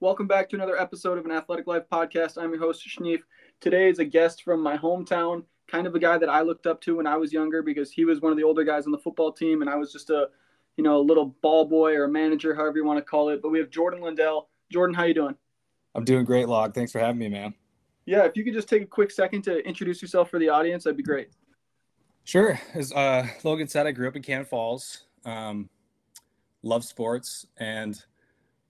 Welcome back to another episode of an Athletic Life podcast. I'm your host, Shneef. Today is a guest from my hometown, kind of a guy that I looked up to when I was younger because he was one of the older guys on the football team, and I was just a, you know, a little ball boy or a manager, however you want to call it. But we have Jordan Lundell. Jordan, how you doing? I'm doing great, Log. Thanks for having me, man. Yeah, if you could just take a quick second to introduce yourself for the audience, that'd be great. Sure. As uh, Logan said, I grew up in Cannon Falls. Um, love sports and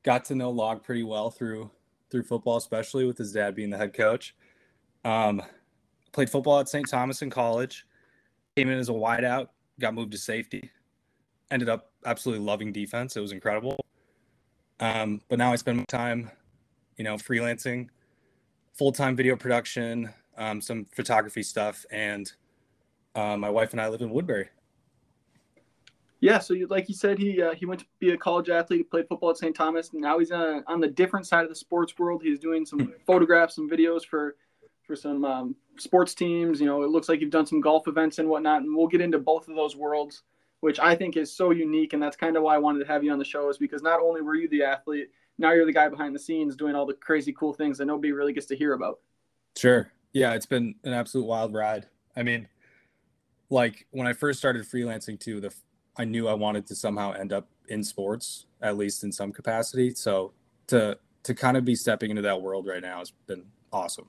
got to know Log pretty well through through football, especially with his dad being the head coach. Um, played football at St. Thomas in college. Came in as a wideout, got moved to safety. Ended up absolutely loving defense. It was incredible. Um, but now I spend my time, you know, freelancing, full time video production, um, some photography stuff, and uh, my wife and I live in Woodbury. Yeah, so you, like you said, he uh, he went to be a college athlete, played football at St. Thomas. And now he's uh, on the different side of the sports world. He's doing some hmm. photographs, some videos for for some um, sports teams. You know, it looks like you've done some golf events and whatnot, and we'll get into both of those worlds, which I think is so unique. And that's kind of why I wanted to have you on the show, is because not only were you the athlete, now you're the guy behind the scenes doing all the crazy cool things that nobody really gets to hear about. Sure. Yeah, it's been an absolute wild ride. I mean, like when I first started freelancing too, the I knew I wanted to somehow end up in sports, at least in some capacity. So to to kind of be stepping into that world right now has been awesome.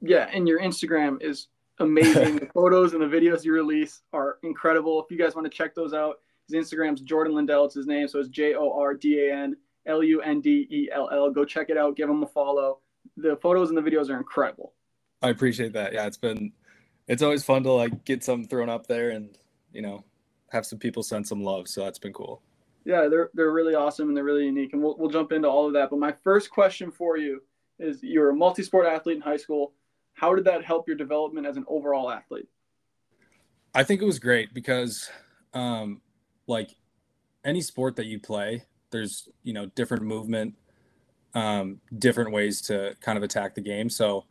Yeah, and your Instagram is amazing. the photos and the videos you release are incredible. If you guys want to check those out, his Instagram's Jordan Lundell. It's his name, so it's J O R D A N L U N D E L L. Go check it out. Give him a follow. The photos and the videos are incredible. I appreciate that. Yeah, it's been it's always fun to like get something thrown up there and you know have some people send some love. So that's been cool. Yeah, they're they're really awesome and they're really unique, and we'll we'll jump into all of that. But my first question for you is: You're a multi-sport athlete in high school. How did that help your development as an overall athlete? I think it was great because, um, like any sport that you play, there's you know different movement, um, different ways to kind of attack the game. So,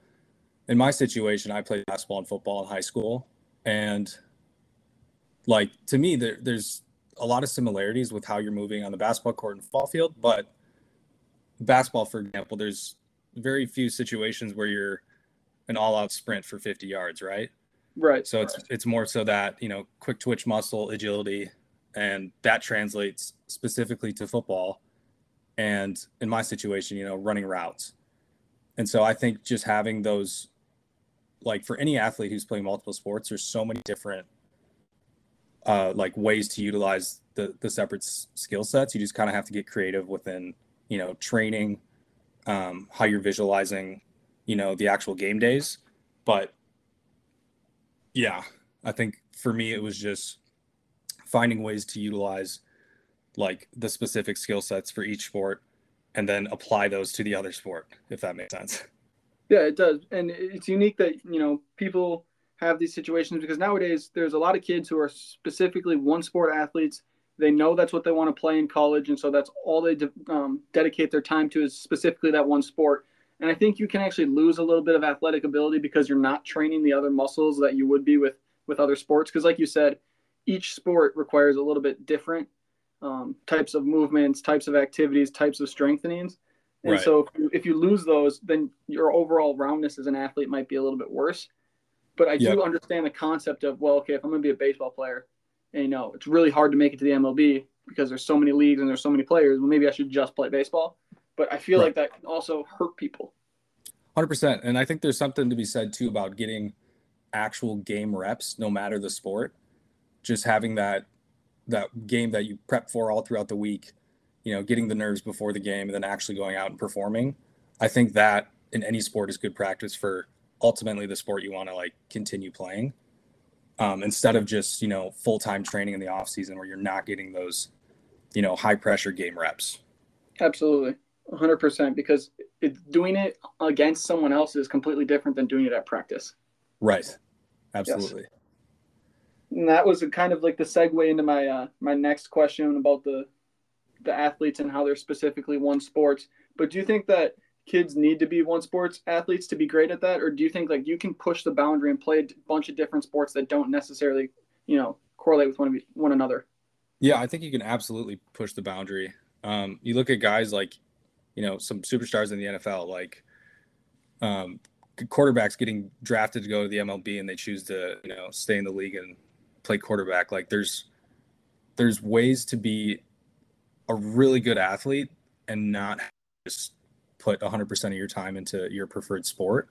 in my situation, I played basketball and football in high school, and like to me there, there's a lot of similarities with how you're moving on the basketball court and football field but basketball for example there's very few situations where you're an all-out sprint for 50 yards right? Right. So it's it's more so that you know quick twitch muscle agility and that translates specifically to football. And in my situation you know running routes. And so i think just having those like for any athlete who's playing multiple sports there's so many different uh, like ways to utilize the the separate s- skill sets. You just kind of have to get creative within you know training, um, how you're visualizing, you know, the actual game days. But yeah, I think for me it was just finding ways to utilize like the specific skill sets for each sport and then apply those to the other sport if that makes sense yeah it does and it's unique that you know people have these situations because nowadays there's a lot of kids who are specifically one sport athletes. They know that's what they want to play in college, and so that's all they de- um, dedicate their time to is specifically that one sport. And I think you can actually lose a little bit of athletic ability because you're not training the other muscles that you would be with with other sports. Because, like you said, each sport requires a little bit different um, types of movements, types of activities, types of strengthenings. And right. so, if you, if you lose those, then your overall roundness as an athlete might be a little bit worse. But I yep. do understand the concept of well, okay, if I'm going to be a baseball player, and you know it's really hard to make it to the MLB because there's so many leagues and there's so many players. Well, maybe I should just play baseball. But I feel right. like that can also hurt people. Hundred percent, and I think there's something to be said too about getting actual game reps, no matter the sport. Just having that that game that you prep for all throughout the week, you know, getting the nerves before the game, and then actually going out and performing. I think that in any sport is good practice for ultimately the sport you want to like continue playing um, instead of just you know full-time training in the off season where you're not getting those you know high pressure game reps. Absolutely. 100% because it, doing it against someone else is completely different than doing it at practice. Right. Absolutely. Yes. and that was kind of like the segue into my uh, my next question about the the athletes and how they're specifically one sports. But do you think that kids need to be one sports athletes to be great at that? Or do you think like you can push the boundary and play a bunch of different sports that don't necessarily you know correlate with one, one another? Yeah i think you can absolutely push the boundary. Um, you look at guys like you know some superstars in the NFL, like um, quarterbacks getting drafted to go to the MLB and they choose to you know stay in the league and play quarterback. Like there's there's ways to be a really good athlete and not just put 100% of your time into your preferred sport.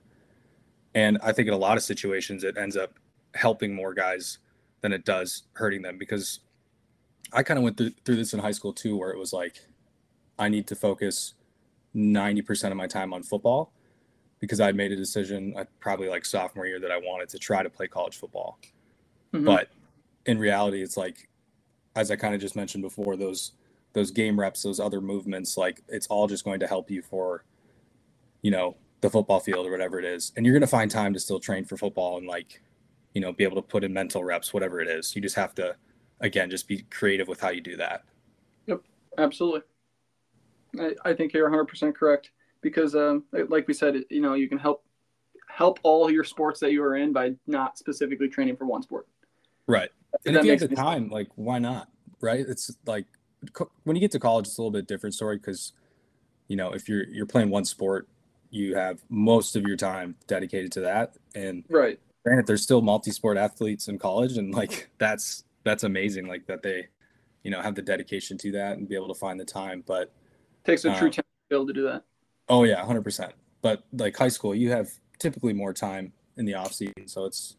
And I think in a lot of situations, it ends up helping more guys than it does hurting them because I kind of went through, through this in high school too, where it was like, I need to focus 90% of my time on football because I made a decision uh, probably like sophomore year that I wanted to try to play college football. Mm-hmm. But in reality, it's like, as I kind of just mentioned before, those those game reps, those other movements, like it's all just going to help you for, you know, the football field or whatever it is. And you're going to find time to still train for football and like, you know, be able to put in mental reps, whatever it is. You just have to, again, just be creative with how you do that. Yep, absolutely. I, I think you're 100% correct because, um, like we said, you know, you can help help all your sports that you are in by not specifically training for one sport. Right. And, and if you have the time, sense. like, why not? Right. It's like when you get to college, it's a little bit different story because, you know, if you're you're playing one sport, you have most of your time dedicated to that. And right, granted, there's still multi-sport athletes in college, and like that's that's amazing. Like that they, you know, have the dedication to that and be able to find the time. But it takes a true uh, talent to be able to do that. Oh yeah, hundred percent. But like high school, you have typically more time in the off season, so it's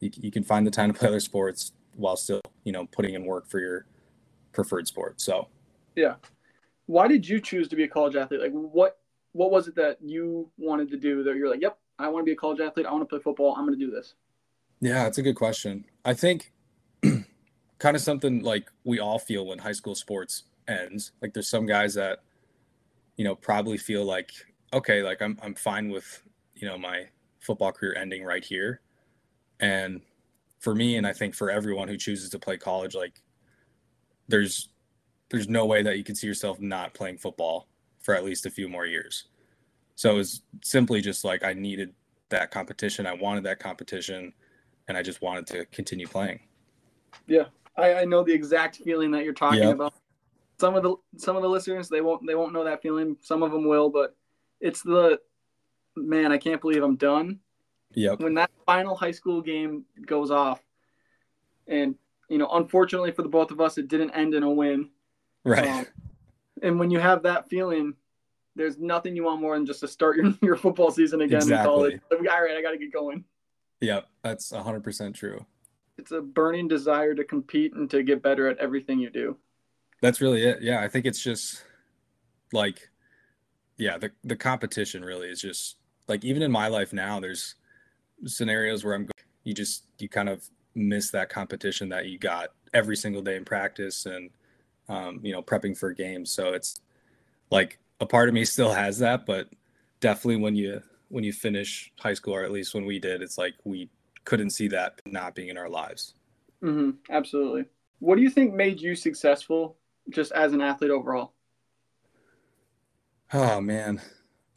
you, you can find the time to play other sports while still you know putting in work for your preferred sport. So, yeah. Why did you choose to be a college athlete? Like, what what was it that you wanted to do that you're like, yep, I want to be a college athlete. I want to play football. I'm going to do this. Yeah, that's a good question. I think kind of something like we all feel when high school sports ends. Like, there's some guys that you know probably feel like, okay, like I'm I'm fine with you know my football career ending right here, and for me and I think for everyone who chooses to play college, like there's there's no way that you can see yourself not playing football for at least a few more years. So it was simply just like I needed that competition. I wanted that competition and I just wanted to continue playing. Yeah. I, I know the exact feeling that you're talking yep. about. Some of the some of the listeners they won't they won't know that feeling. Some of them will, but it's the man, I can't believe I'm done. Yep. When that final high school game goes off and you know, unfortunately for the both of us, it didn't end in a win. Right. Um, and when you have that feeling, there's nothing you want more than just to start your, your football season again exactly. in college. All right, I got to get going. Yep, that's 100% true. It's a burning desire to compete and to get better at everything you do. That's really it. Yeah, I think it's just like, yeah, the, the competition really is just like, even in my life now, there's scenarios where I'm, you just, you kind of miss that competition that you got every single day in practice and um, you know prepping for games. So it's like a part of me still has that but definitely when you when you finish high school or at least when we did it's like we couldn't see that not being in our lives. Mm-hmm, absolutely. What do you think made you successful just as an athlete overall? Oh man.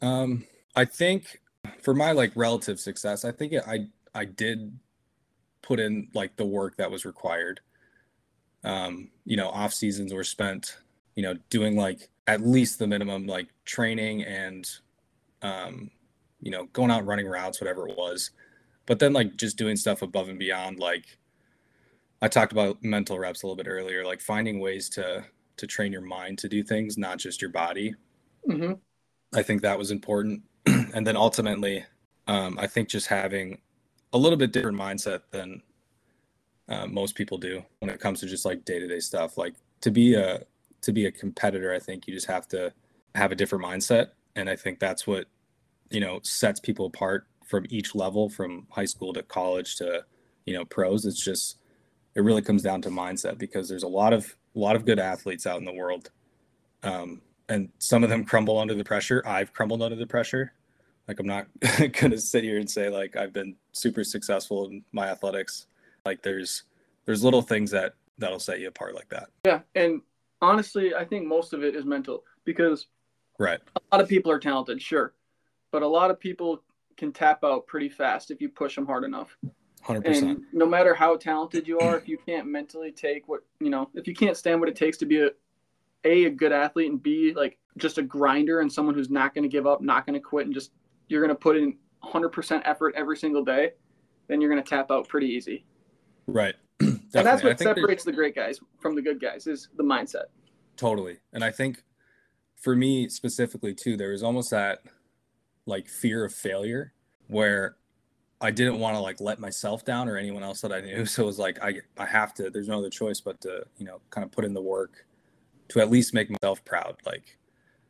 Um i think for my like relative success i think i i did put in like the work that was required. Um, you know, off seasons were spent, you know, doing like at least the minimum like training and um, you know, going out running routes, whatever it was. But then like just doing stuff above and beyond, like I talked about mental reps a little bit earlier, like finding ways to to train your mind to do things, not just your body. Mm-hmm. I think that was important. and then ultimately, um, I think just having a little bit different mindset than uh, most people do when it comes to just like day-to-day stuff. Like to be a to be a competitor i think you just have to have a different mindset. And i think that's what you know sets people apart from each level from high school to college to you know pros. It's just it really comes down to mindset because there's a lot of a lot of good athletes out in the world um, and some of them crumble under the pressure. I've crumbled under the pressure like I'm not gonna sit here and say like I've been super successful in my athletics. Like there's there's little things that that'll set you apart like that. Yeah, and honestly, I think most of it is mental because right. A lot of people are talented, sure, but a lot of people can tap out pretty fast if you push them hard enough. 100%. And no matter how talented you are, if you can't mentally take what, you know, if you can't stand what it takes to be a a a good athlete and b like just a grinder and someone who's not going to give up, not going to quit, and just you're going to put in 100% effort every single day, then you're going to tap out pretty easy. Right. and that's what separates the great guys from the good guys is the mindset. Totally. And I think for me specifically too, there was almost that like fear of failure where I didn't want to like let myself down or anyone else that I knew. So it was like I I have to. There's no other choice but to you know kind of put in the work to at least make myself proud, like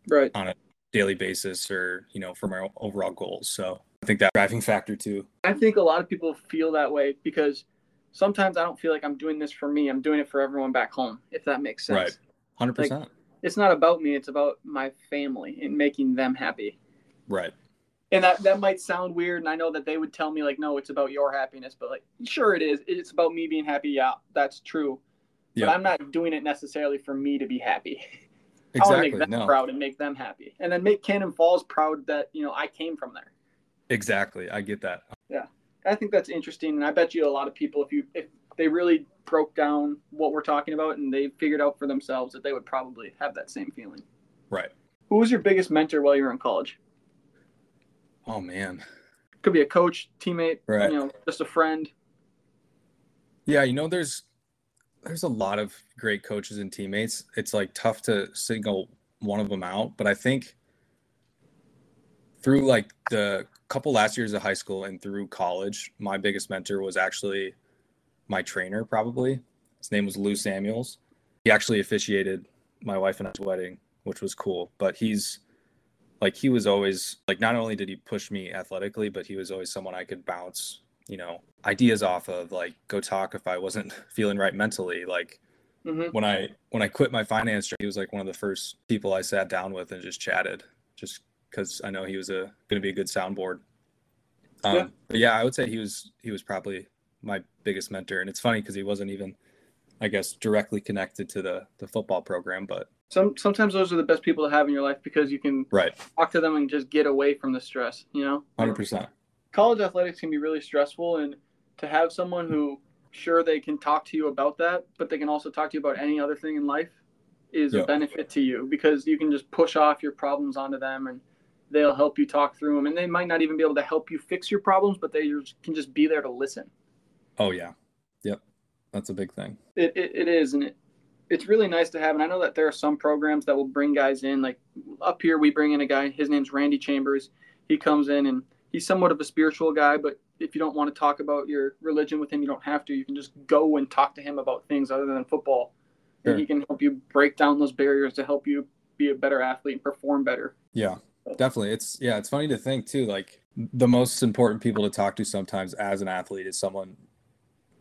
right on a daily basis or you know for my overall goals. So I think that driving factor too. I think a lot of people feel that way because sometimes I don't feel like I'm doing this for me. I'm doing it for everyone back home. If that makes sense. Right. Hundred like, percent. It's not about me. It's about my family and making them happy. Right and that that might sound weird and i know that they would tell me like no it's about your happiness but like sure it is it's about me being happy yeah that's true but i'm not doing it necessarily for me to be happy exactly i want to make them no. proud and make them happy and then make cannon falls proud that you know i came from there exactly i get that yeah i think that's interesting and i bet you a lot of people if you if they really broke down what we're talking about and they figured out for themselves that they would probably have that same feeling right who was your biggest mentor while you were in college Oh man. Could be a coach, teammate, right. you know, just a friend. Yeah, you know, there's there's a lot of great coaches and teammates. It's like tough to single one of them out, but I think through like the couple last years of high school and through college, my biggest mentor was actually my trainer, probably. His name was Lou Samuels. He actually officiated my wife and I's wedding, which was cool. But he's like he was always like not only did he push me athletically, but he was always someone I could bounce, you know, ideas off of, like go talk if I wasn't feeling right mentally. Like mm-hmm. when I when I quit my finance job, he was like one of the first people I sat down with and just chatted, just because I know he was a going to be a good soundboard. Um, yeah. But yeah, I would say he was he was probably my biggest mentor, and it's funny because he wasn't even, I guess, directly connected to the the football program, but some sometimes those are the best people to have in your life because you can right talk to them and just get away from the stress. You know, hundred percent. College athletics can be really stressful, and to have someone who sure they can talk to you about that, but they can also talk to you about any other thing in life is yep. a benefit to you because you can just push off your problems onto them and they'll help you talk through them and they might not even be able to help you fix your problems but they can just be there to listen oh yeah yep that's a big thing it, it, it is and it, it's really nice to have. And I know that there are some programs that will bring guys in. Like up here, we bring in a guy. His name's Randy Chambers. He comes in and he's somewhat of a spiritual guy, but if you don't want to talk about your religion with him, you don't have to. You can just go and talk to him about things other than football. Sure. And he can help you break down those barriers to help you be a better athlete and perform better. Yeah, definitely. It's yeah, it's funny to think too. Like the most important people to talk to sometimes as an athlete is someone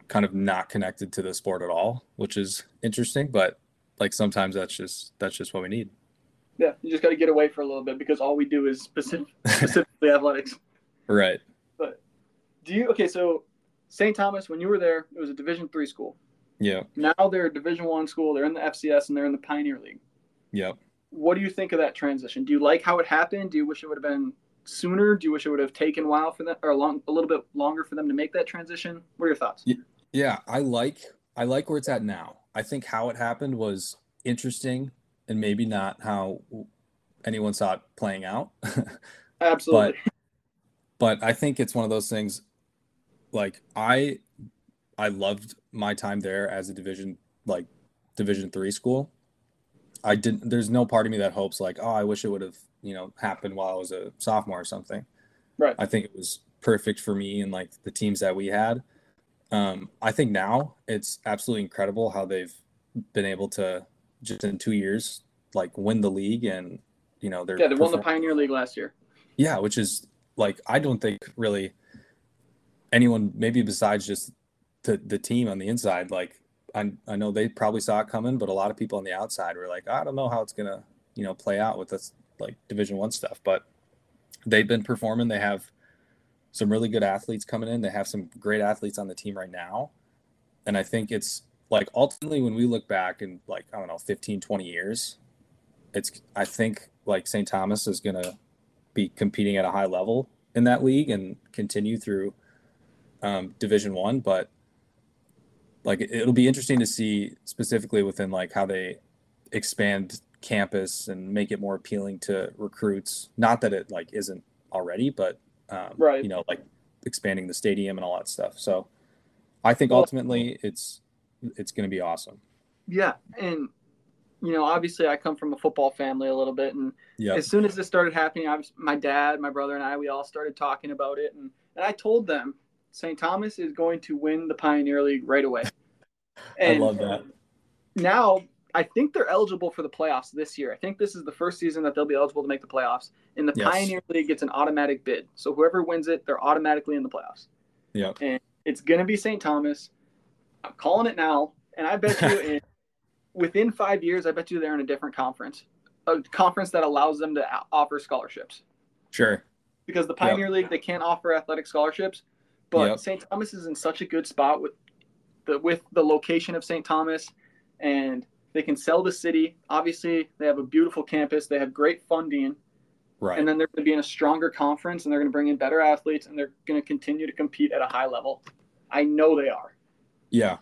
kind of not connected to the sport at all, which is interesting. But like sometimes that's just that's just what we need. Yeah, you just got to get away for a little bit because all we do is specific, specifically athletics. Right. But do you okay? So St. Thomas, when you were there, it was a Division three school. Yeah. Now they're a Division one school. They're in the FCS and they're in the Pioneer League. Yep. What do you think of that transition? Do you like how it happened? Do you wish it would have been sooner? Do you wish it would have taken a while for them or a, long, a little bit longer for them to make that transition? What are your thoughts? Yeah. Yeah, I like I like where it's at now. I think how it happened was interesting and maybe not how anyone saw it playing out. Absolutely. But, I think it's one of those things like I I loved my time there as a division like division 3 school. I didn't there's no part of me that hopes like, oh, I wish it would have, you know, happened while I was a sophomore or something. Right. I think it was perfect for me and like the teams that we had um, I think now it's absolutely incredible how they've been able to just in two years like win the league and you know they're yeah they won the Pioneer League last year. Yeah, which is like I don't think really anyone maybe besides just the the team on the inside like I I know they probably saw it coming, but a lot of people on the outside were like I don't know how it's gonna you know play out with this like Division One stuff, but they've been performing. They have some really good athletes coming in. They have some great athletes on the team right now. And I think it's like ultimately when we look back in like, I don't know, 15, 20 years, it's, I think like St. Thomas is going to be competing at a high level in that league and continue through um, Division One. But like it'll be interesting to see specifically within like how they expand campus and make it more appealing to recruits. Not that it like isn't already, but um, right. you know, like expanding the stadium and all that stuff. So I think ultimately it's it's going to be awesome. Yeah, and you know, obviously I come from a football family a little bit, and yep. as soon as this started happening, I was, my dad, my brother, and I, we all started talking about it, and, and I told them St. Thomas is going to win the Pioneer League right away. I love that. Now I think they're eligible for the playoffs this year. I think this is the first season that they'll be eligible to make the playoffs. And the yes. Pioneer League gets an automatic bid. So whoever wins it, they're automatically in the playoffs. Yeah. And it's going to be St. Thomas. I'm calling it now. And I bet you in, within five years, I bet you they're in a different conference, a conference that allows them to offer scholarships. Sure. Because the Pioneer yep. League, they can't offer athletic scholarships. But yep. St. Thomas is in such a good spot with the with the location of St. Thomas and – they can sell the city. Obviously, they have a beautiful campus. They have great funding. Right. And then they're going to be in a stronger conference and they're going to bring in better athletes and they're going to continue to compete at a high level. I know they are. Yeah.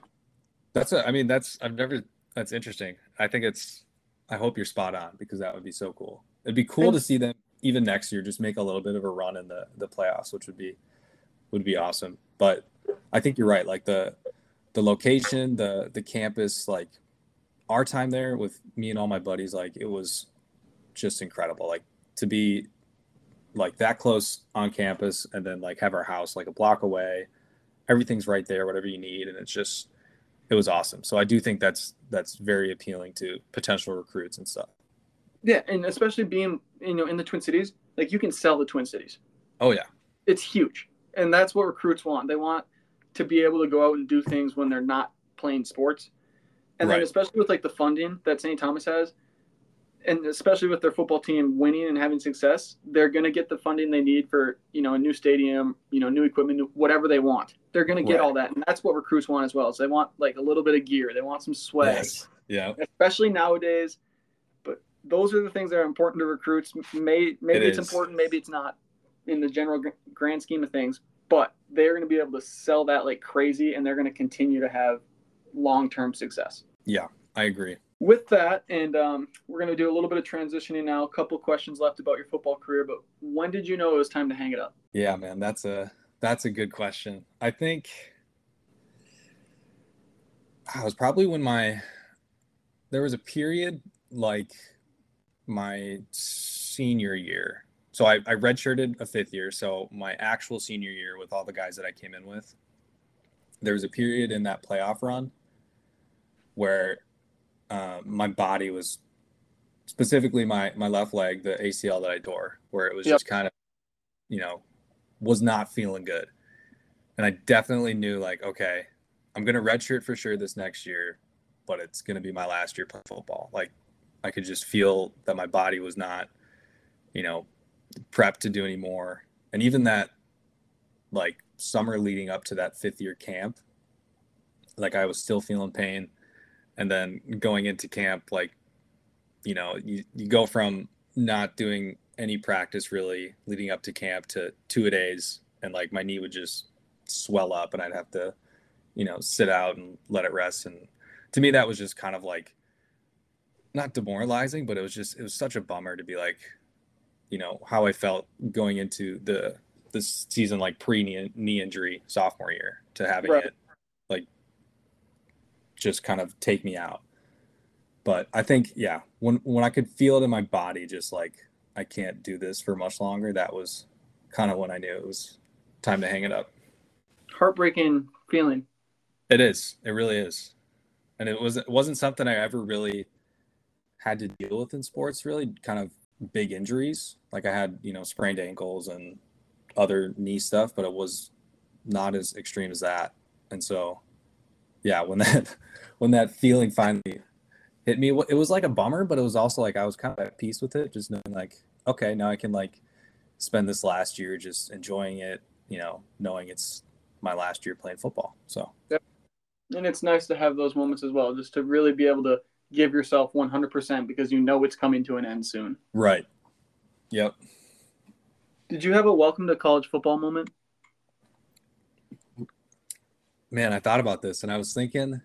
That's a, I mean, that's, I've never, that's interesting. I think it's, I hope you're spot on because that would be so cool. It'd be cool to see them even next year just make a little bit of a run in the, the playoffs, which would be, would be awesome. But I think you're right. Like the, the location, the, the campus, like our time there with me and all my buddies, like it was just incredible. Like to be like that close on campus and then like have our house like a block away. Everything's right there, whatever you need. And it's just it was awesome. So I do think that's that's very appealing to potential recruits and stuff. Yeah, and especially being you know in the Twin Cities, like you can sell the Twin Cities. Oh yeah. It's huge. And that's what recruits want. They want to be able to go out and do things when they're not playing sports and right. then especially with like the funding that St. Thomas has, and especially with their football team winning and having success, they're going to get the funding they need for you know a new stadium, you know, new equipment, whatever they want. They're going to get right. all that, and that's what recruits want as well. So they want like a little bit of gear, they want some swag, yes. yeah, especially nowadays. But those are the things that are important to recruits. May, maybe it it's is. important, maybe it's not in the general grand scheme of things. But they're going to be able to sell that like crazy, and they're going to continue to have long term success. Yeah, I agree. With that, and um, we're going to do a little bit of transitioning now. A couple questions left about your football career, but when did you know it was time to hang it up? Yeah, man, that's a that's a good question. I think I was probably when my there was a period like my senior year. So I, I redshirted a fifth year. So my actual senior year with all the guys that I came in with, there was a period in that playoff run where uh, my body was specifically my my left leg, the ACL that I tore, where it was yep. just kind of, you know, was not feeling good, and I definitely knew like, okay, I'm gonna redshirt for sure this next year, but it's gonna be my last year playing football. Like, I could just feel that my body was not, you know, prepped to do anymore, and even that, like summer leading up to that fifth year camp, like I was still feeling pain and then going into camp like you know you, you go from not doing any practice really leading up to camp to two a days and like my knee would just swell up and i'd have to you know sit out and let it rest and to me that was just kind of like not demoralizing but it was just it was such a bummer to be like you know how i felt going into the this season like pre knee injury sophomore year to having right. it just kind of take me out. But I think, yeah, when when I could feel it in my body, just like I can't do this for much longer, that was kind of when I knew it was time to hang it up. Heartbreaking feeling. It is. It really is. And it was it wasn't something I ever really had to deal with in sports, really kind of big injuries. Like I had, you know, sprained ankles and other knee stuff, but it was not as extreme as that. And so yeah, when that when that feeling finally hit me, it was like a bummer, but it was also like I was kind of at peace with it, just knowing like, okay, now I can like spend this last year just enjoying it, you know, knowing it's my last year playing football. So, yep. and it's nice to have those moments as well, just to really be able to give yourself 100% because you know it's coming to an end soon. Right. Yep. Did you have a welcome to college football moment? Man, I thought about this and I was thinking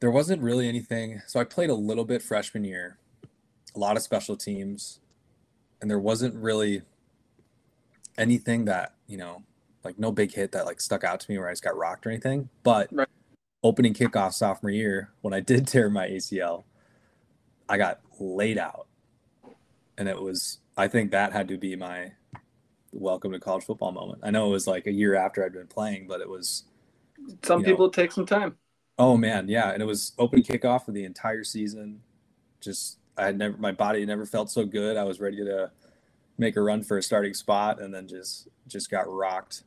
there wasn't really anything. So I played a little bit freshman year, a lot of special teams, and there wasn't really anything that you know, like no big hit that like stuck out to me where I just got rocked or anything. But right. opening kickoff sophomore year, when I did tear my ACL, I got laid out, and it was. I think that had to be my welcome to college football moment. I know it was like a year after I'd been playing, but it was. Some people know, take some time. Oh man, yeah, and it was open kickoff for the entire season. Just I had never my body never felt so good. I was ready to make a run for a starting spot, and then just just got rocked,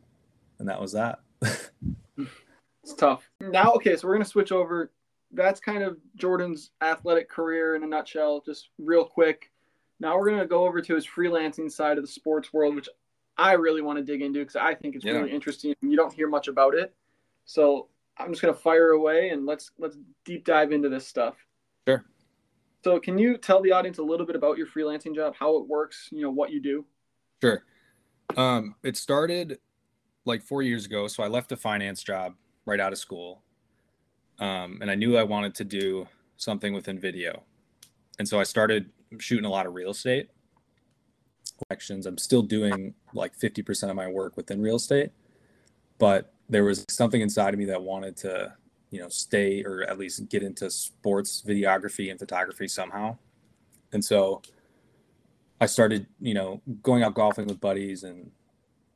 and that was that. it's tough. Now, okay, so we're gonna switch over. That's kind of Jordan's athletic career in a nutshell, just real quick. Now we're gonna go over to his freelancing side of the sports world, which I really want to dig into because I think it's yeah. really interesting. You don't hear much about it, so I'm just gonna fire away and let's let's deep dive into this stuff. Sure. So, can you tell the audience a little bit about your freelancing job, how it works, you know, what you do? Sure. Um, it started like four years ago. So I left a finance job right out of school, um, and I knew I wanted to do something within video, and so I started shooting a lot of real estate collections. I'm still doing like 50% of my work within real estate, but there was something inside of me that wanted to you know stay or at least get into sports videography and photography somehow. And so i started you know going out golfing with buddies and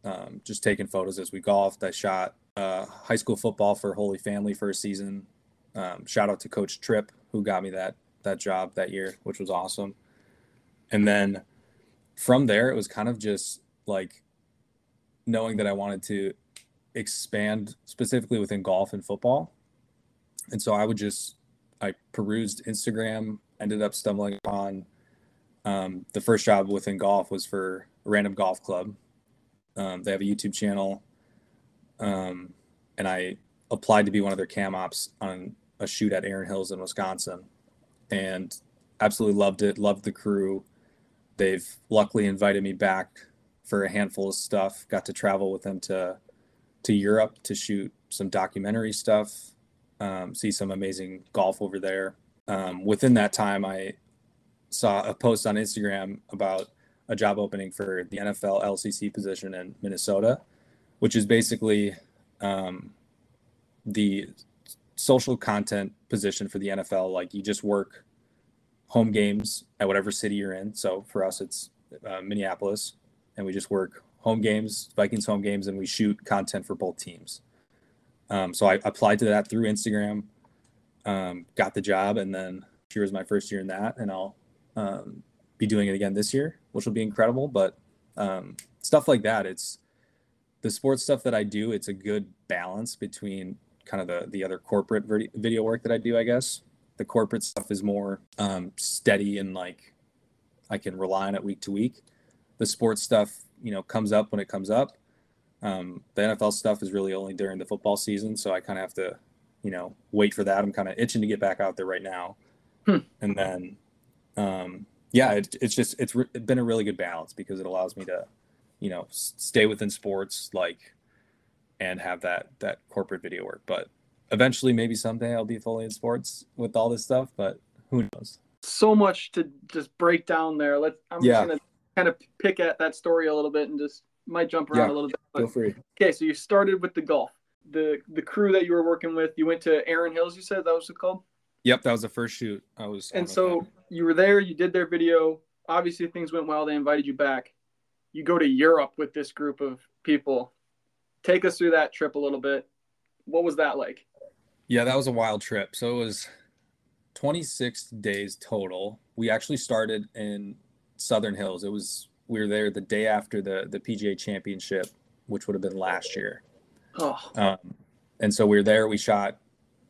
um, just taking photos as we golfed. I shot uh, high school football for holy family for a season. Um, shout out to coach tripp who got me that that job that year which was awesome. And then from there it was kind of just like knowing that i wanted to expand specifically within golf and football. And so I would just I perused Instagram, ended up stumbling upon um, the first job within golf was for a random golf club. Um, they have a YouTube channel, um, and I applied to be one of their cam ops on a shoot at Erin Hills in Wisconsin, and absolutely loved it. Loved the crew. They've luckily invited me back for a handful of stuff. Got to travel with them to to Europe to shoot some documentary stuff, um, see some amazing golf over there. Um, within that time, I saw a post on Instagram about a job opening for the NFL LCC position in Minnesota, which is basically um, the social content position for the NFL. Like you just work home games at whatever city you're in. So for us, it's uh, Minneapolis, and we just work home games, Vikings home games, and we shoot content for both teams. Um, so I applied to that through Instagram, um, got the job, and then here was my first year in that, and I'll um, be doing it again this year, which will be incredible. But um, stuff like that, it's the sports stuff that I do. It's a good balance between kind of the the other corporate video work that I do. I guess the corporate stuff is more um, steady and like I can rely on it week to week. The sports stuff you know comes up when it comes up. Um, the NFL stuff is really only during the football season, so I kind of have to, you know, wait for that. I'm kind of itching to get back out there right now, hmm. and then, um, yeah, it, it's just it's re- been a really good balance because it allows me to, you know, s- stay within sports like, and have that that corporate video work. But eventually, maybe someday I'll be fully in sports with all this stuff. But who knows? So much to just break down there. Let's. I'm yeah. just gonna kind of pick at that story a little bit and just might jump around yeah, a little bit. But, feel free. Okay, so you started with the golf. The the crew that you were working with, you went to Erin Hills. You said that was it called. Yep, that was the first shoot. I was. And so that. you were there. You did their video. Obviously, things went well. They invited you back. You go to Europe with this group of people. Take us through that trip a little bit. What was that like? Yeah, that was a wild trip. So it was 26 days total. We actually started in Southern Hills. It was we were there the day after the the PGA Championship, which would have been last year. Oh. Um, and so we were there. We shot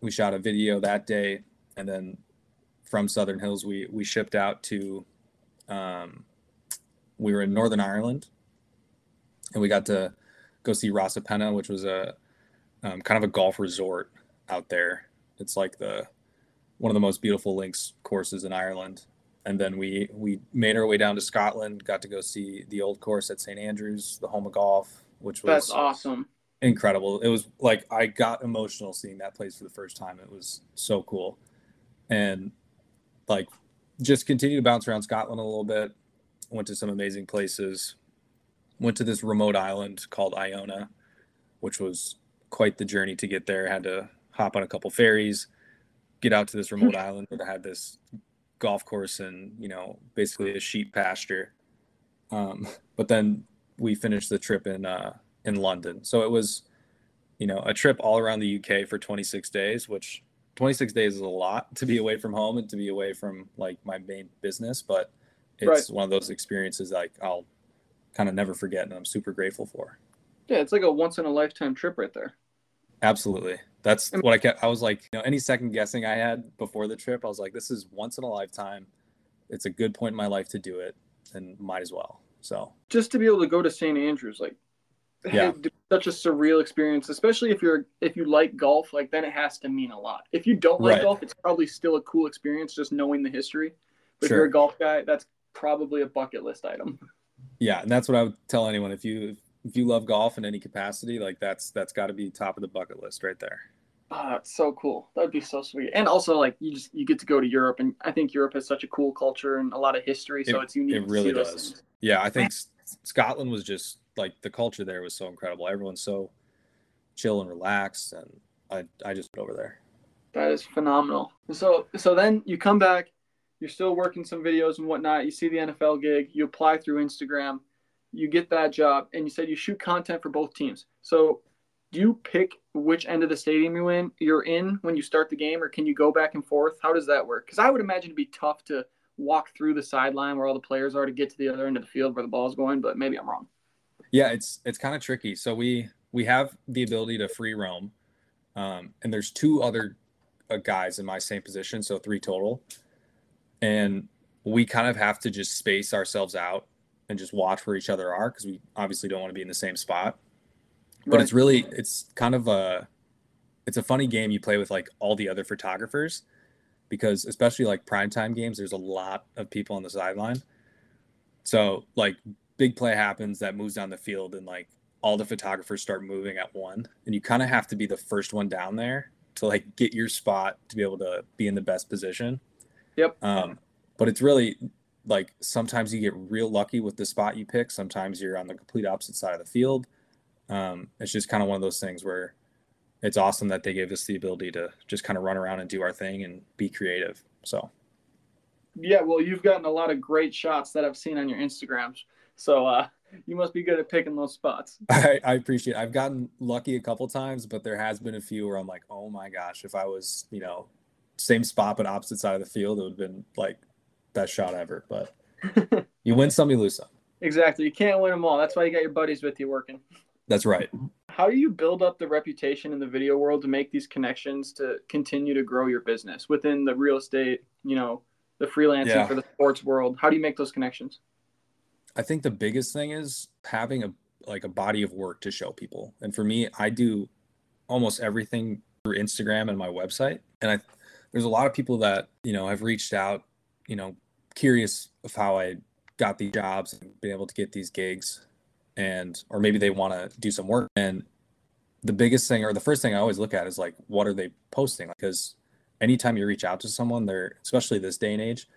we shot a video that day, and then from Southern Hills we we shipped out to. Um, we were in Northern Ireland, and we got to go see Ros an which was a um, kind of a golf resort out there. It's like the one of the most beautiful links courses in Ireland and then we we made our way down to Scotland. Got to go see the old course at St Andrews, the home of golf, which was that's awesome, incredible. It was like I got emotional seeing that place for the first time. It was so cool. And like just continue to bounce around Scotland a little bit. Went to some amazing places. Went to this remote island called Iona, which was quite the journey to get there. Had to hop on a couple ferries, get out to this remote island that had this golf course and you know basically a sheep pasture. Um, but then we finished the trip in uh, in London. So it was, you know, a trip all around the UK for 26 days, which 26 days is a lot to be away from home and to be away from like my main business, but it's right. one of those experiences like I'll kind of never forget and I'm super grateful for. Yeah, it's like a once in a lifetime trip right there. Absolutely. That's what I kept I was like, you know, any second guessing I had before the trip, I was like this is once in a lifetime. It's a good point in my life to do it and might as well. So, just to be able to go to St. Andrews like yeah. such a surreal experience, especially if you're if you like golf, like then it has to mean a lot. If you don't like right. golf, it's probably still a cool experience just knowing the history. But sure. if you're a golf guy, that's probably a bucket list item. Yeah, and that's what I would tell anyone if you if you love golf in any capacity, like that's that's got to be top of the bucket list right there. Ah, it's so cool. That'd be so sweet. And also, like you just you get to go to Europe, and I think Europe has such a cool culture and a lot of history, so it, it's unique. It really does. Yeah, I think Scotland was just like the culture there was so incredible. Everyone's so chill and relaxed, and I I just went over there. That is phenomenal. So so then you come back, you're still working some videos and whatnot. You see the NFL gig, you apply through Instagram, you get that job, and you said you shoot content for both teams. So do you pick which end of the stadium you in you're in when you start the game, or can you go back and forth? How does that work? Because I would imagine it'd be tough to walk through the sideline where all the players are to get to the other end of the field where the ball's going, but maybe I'm wrong. Yeah, it's it's kind of tricky. So we we have the ability to free roam, um, and there's two other uh, guys in my same position, so three total, and we kind of have to just space ourselves out and just watch where each other are because we obviously don't want to be in the same spot. But right. it's really it's kind of a it's a funny game you play with like all the other photographers because especially like primetime games, there's a lot of people on the sideline. So like big play happens that moves down the field and like all the photographers start moving at one and you kind of have to be the first one down there to like get your spot to be able to be in the best position yep um but it's really like sometimes you get real lucky with the spot you pick sometimes you're on the complete opposite side of the field um it's just kind of one of those things where it's awesome that they gave us the ability to just kind of run around and do our thing and be creative so yeah well you've gotten a lot of great shots that i've seen on your instagrams so uh, you must be good at picking those spots. I, I appreciate. It. I've gotten lucky a couple times, but there has been a few where I'm like, oh my gosh, if I was you know same spot but opposite side of the field, it would have been like best shot ever. But you win some, you lose some. Exactly. You can't win them all. That's why you got your buddies with you working. That's right. How do you build up the reputation in the video world to make these connections to continue to grow your business within the real estate, you know, the freelancing yeah. for the sports world? How do you make those connections? I think the biggest thing is having a like a body of work to show people. And for me, I do almost everything through Instagram and my website. And I there's a lot of people that, you know, have reached out, you know, curious of how I got these jobs and been able to get these gigs and or maybe they want to do some work and the biggest thing or the first thing I always look at is like what are they posting because anytime you reach out to someone they're especially this day and age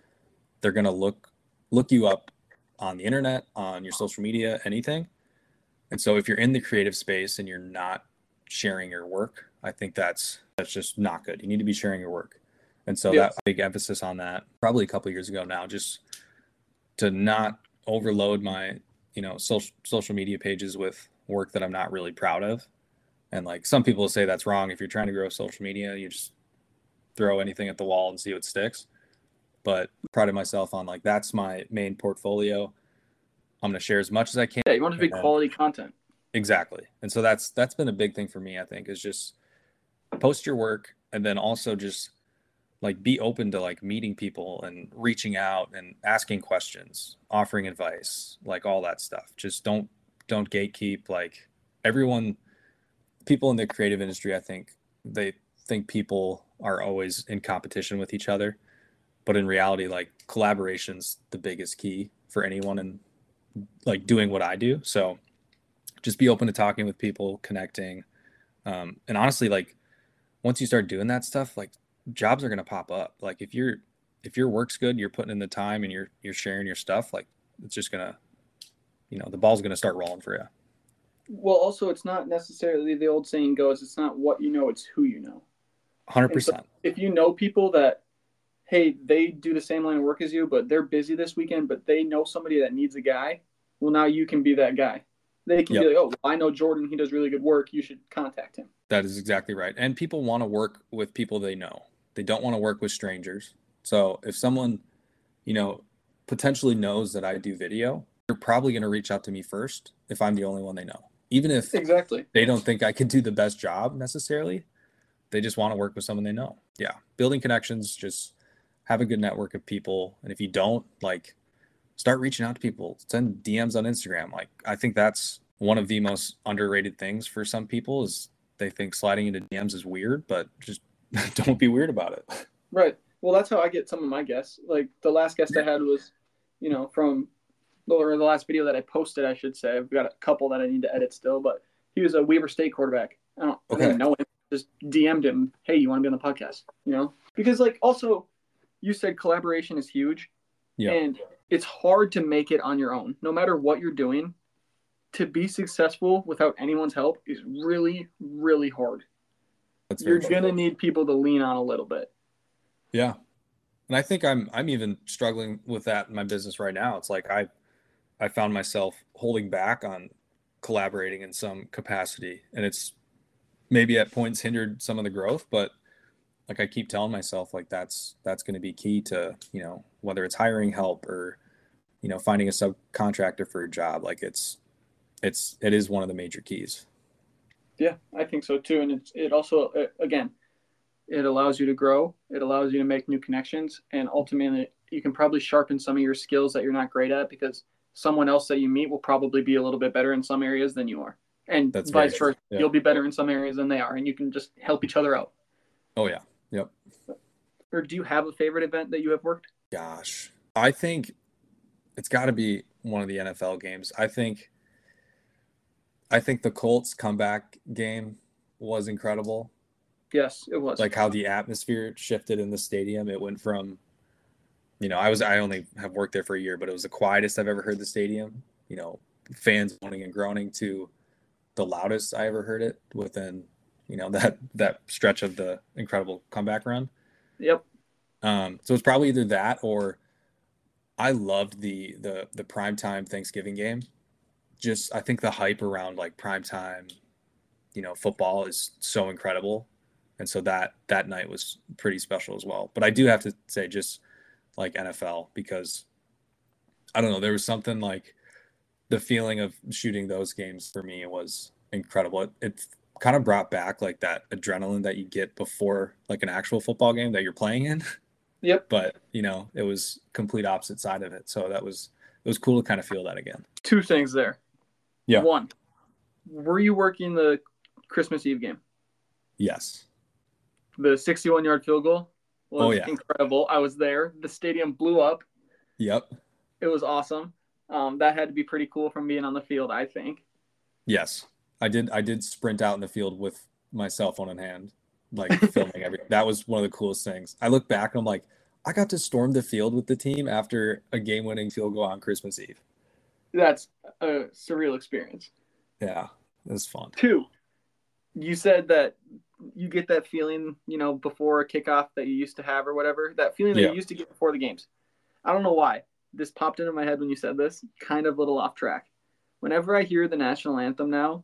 they're going to look look you up on the internet, on your social media, anything. And so if you're in the creative space and you're not sharing your work, I think that's that's just not good. You need to be sharing your work. And so yes. that big emphasis on that probably a couple years ago now just to not overload my, you know, social social media pages with work that I'm not really proud of. And like some people say that's wrong if you're trying to grow social media, you just throw anything at the wall and see what sticks but prided myself on like that's my main portfolio. I'm gonna share as much as I can. Yeah, you want to be quality content. Exactly. And so that's that's been a big thing for me, I think, is just post your work and then also just like be open to like meeting people and reaching out and asking questions, offering advice, like all that stuff. Just don't don't gatekeep like everyone people in the creative industry, I think they think people are always in competition with each other but in reality like collaboration's the biggest key for anyone and like doing what i do so just be open to talking with people, connecting. Um, and honestly, like once you start doing that stuff, like jobs are gonna pop up. Like if you're if your work's good, you're putting in the time and you're you're sharing your stuff, like it's just gonna, you know, the ball's gonna start rolling for you. Well, also, it's not necessarily the old saying goes, it's not what you know, it's who you know. Hundred And percent. so if you know people that, hey, they do the same line of work as you, but they're busy this weekend, but they know somebody that needs a guy, well, now you can be that guy. They can Yep. be like, oh, I know Jordan. He does really good work. You should contact him. That is exactly right. And people want to work with people they know. They don't want to work with strangers. So if someone, you know, potentially knows that I do video, they're probably going to reach out to me first if I'm the only one they know. Even if Exactly. they don't think I could do the best job necessarily, they just want to work with someone they know. Yeah. Building connections, just have a good network of people. And if you don't, like, start reaching out to people, send DMs on Instagram. Like, I think that's one of the most underrated things for some people is they think sliding into DMs is weird, but just don't be weird about it. Right. Well, that's how I get some of my guests. Like the last guest I had was, you know, from or the last video that I posted, I should say. I've got a couple that I need to edit still, but he was a Weber State quarterback. I don't, I Okay. didn't know him. Just DM'd him, hey, you want to be on the podcast? You know, because like also, you said collaboration is huge, Yeah. and it's hard to make it on your own. No matter what you're doing, to be successful without anyone's help is really, really hard. That's You're gonna need people to lean on a little bit. Yeah. And I think I'm I'm even struggling with that in my business right now. It's like I I found myself holding back on collaborating in some capacity and it's maybe at points hindered some of the growth, but like I keep telling myself like that's that's going to be key to, you know, whether it's hiring help or you know, finding a subcontractor for a job, like it's it's it is one of the major keys. Yeah, I think so too. And it's, it also, uh, again, it allows you to grow. It allows you to make new connections. And ultimately, you can probably sharpen some of your skills that you're not great at because someone else that you meet will probably be a little bit better in some areas than you are. And That's vice versa. Yeah. You'll be better in some areas than they are. And you can just help each other out. Oh yeah. Yep. Or do you have a favorite event that you have worked? Gosh, I think it's got to be one of the NFL games. I think I think the Colts comeback game was incredible. Yes, it was. Like how the atmosphere shifted in the stadium. It went from you know, I was I only have worked there for a year, but it was the quietest I've ever heard the stadium, you know, fans moaning and groaning to the loudest I ever heard it within, you know, that that stretch of the incredible comeback run. yep. Um, so it's probably either that or I loved the the the primetime Thanksgiving game. Just I think the hype around like primetime, you know, football is so incredible. And so that that night was pretty special as well. But I do have to say just like NFL because I don't know, there was something like the feeling of shooting those games for me was incredible. It, it kind of brought back like that adrenaline that you get before like an actual football game that you're playing in Yep. but you know it was complete opposite side of it so that was it was cool to kind of feel that again Two things there. Yeah. One, were you working the Christmas Eve game? yes The 61 yard field goal was Oh, yeah. incredible. I was there. The stadium blew up. yep It was awesome. Um, that had to be pretty cool from being on the field, I think. yes i did i did sprint out in the field with my cell phone in hand like filming every that was one of the coolest things i look back and i'm like i got to storm the field with the team after a game-winning field goal on christmas eve That's a surreal experience. yeah it was fun Two, you said that you get that feeling, you know, before a kickoff that you used to have or whatever, that feeling that Yeah. you used to get before the games. I don't know why. This popped into my head when you said this, kind of a little off track. Whenever I hear the national anthem now,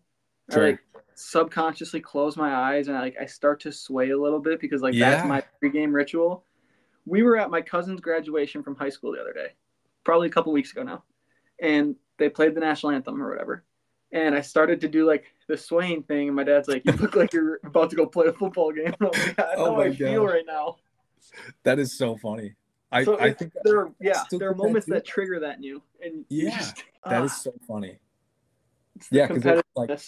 Sure. I like subconsciously close my eyes and I like I start to sway a little bit because like that's my pregame ritual. We were at my cousin's graduation from high school the other day, probably a couple weeks ago now, and they played the national anthem or whatever. And I started to do like the swaying thing, and my dad's like, "You look like you're about to go play a football game." I'm like, "I know Oh how my I feel right now. that is so funny. I So i think There, are, yeah, there are get that moments that trigger that in you, and Yeah, just, that ah, is so funny. It's yeah because like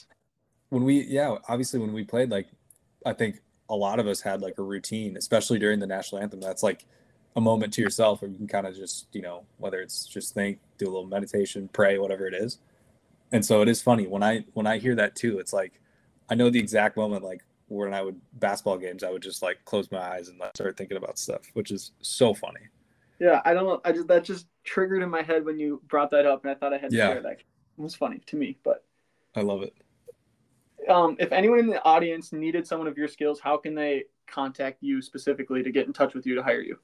when we yeah obviously when we played like i think a lot of us had like a routine especially during the national anthem. That's like a moment to yourself where you can kind of just you know whether it's just think do a little meditation pray whatever it is and so it is funny when I when I hear that too. It's like I know the exact moment like when I would basketball games, I would just like close my eyes and like, start thinking about stuff, which is so funny. Yeah, I don't know. I just that just triggered in my head when you brought that up, and I thought I had to Yeah. share that. It was funny to me, but I love it. um, if anyone in the audience needed someone of your skills, how can they contact you specifically to get in touch with you to hire you?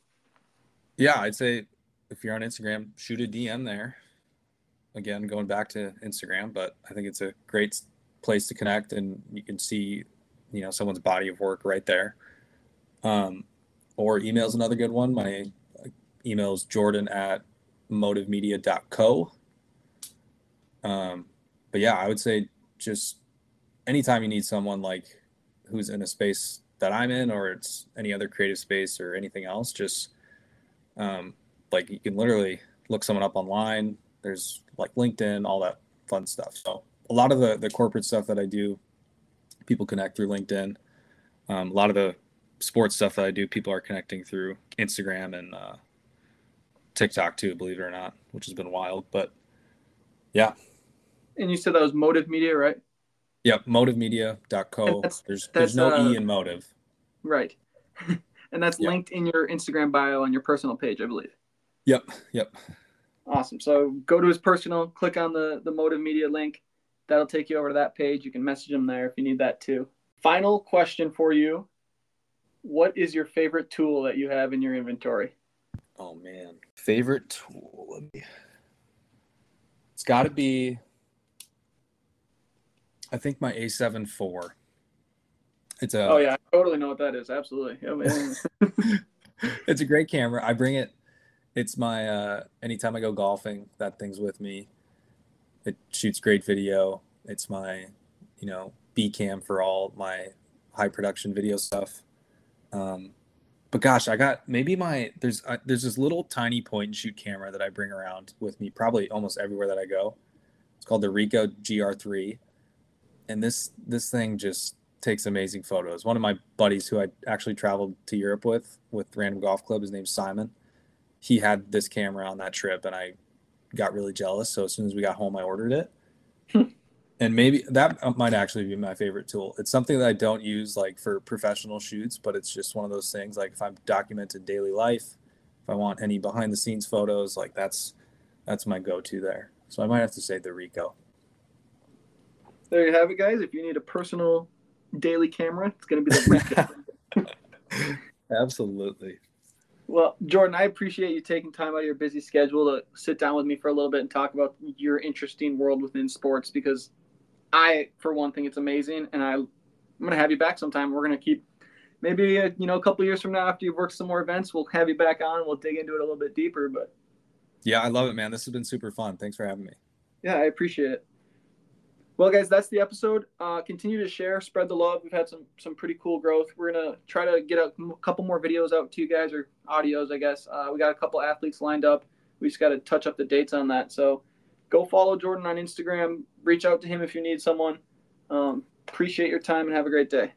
Yeah, I'd say if you're on Instagram, shoot a DM there. Again, going back to Instagram, but I think it's a great place to connect, and you can see, you know, someone's body of work right there. Um, or email is another good one. My uh, email is jordan at motivemedia.co. Um, but yeah, I would say just anytime you need someone like who's in a space that I'm in, or it's any other creative space or anything else, just um, like you can literally look someone up online. There's like LinkedIn, all that fun stuff. So a lot of the the corporate stuff that I do, people connect through LinkedIn. Um, a lot of the sports stuff that I do, people are connecting through Instagram and uh, TikTok too. Believe it or not, which has been wild. But yeah, And you said that was Motive Media, right? yep. Motivemedia.co. And that's- There's that's, there's no uh, e in motive. Right. and that's Yeah. linked in your Instagram bio on your personal page, I believe. Yep. Yep. Awesome. So go to his personal, click on the the Motive Media link. That'll take you over to that page. You can message him there if you need that too. Final question for you. What is your favorite tool that you have in your inventory? Oh man, favorite tool. It's got to be. I think my A7 IV. It's a. oh yeah, I totally know what that is. Absolutely. Yeah, it's a great camera. I bring it. It's my uh anytime I go golfing, that thing's with me. It shoots great video. It's my, you know, B cam for all my high production video stuff. Um, but gosh, I got maybe my there's uh, there's this little tiny point and shoot camera that I bring around with me probably almost everywhere that I go. It's called the Ricoh GR3, and this this thing just takes amazing photos. One of my buddies who I actually traveled to Europe with with Random Golf Club, his name's Simon. He had this camera on that trip, and I got really jealous. So as soon as we got home, I ordered it. and maybe that uh, might actually be my favorite tool. It's something that I don't use like for professional shoots, but it's just one of those things. Like if I'm documenting daily life, if I want any behind the scenes photos, like that's that's my go-to there. So I might have to say the Ricoh. there you have it, guys. If you need a personal daily camera, it's going to be the Ricoh. Absolutely. Well, Jordan, I appreciate you taking time out of your busy schedule to sit down with me for a little bit and talk about your interesting world within sports because I, for one, thing, it's amazing, and I, I'm going to have you back sometime. We're going to keep maybe uh, you know a couple years from now after you've worked some more events, we'll have you back on. We'll dig into it a little bit deeper, but Yeah, I love it, man. This has been super fun. Thanks for having me. yeah, I appreciate it. Well, guys, that's the episode. Uh, continue to share, spread the love. We've had some some pretty cool growth. We're gonna try to get a couple more videos out to you guys or audios, I guess. Uh, we got a couple athletes lined up. We just got to touch up the dates on that. So, go follow Jordan on Instagram. Reach out to him if you need someone. Um, appreciate your time and have a great day.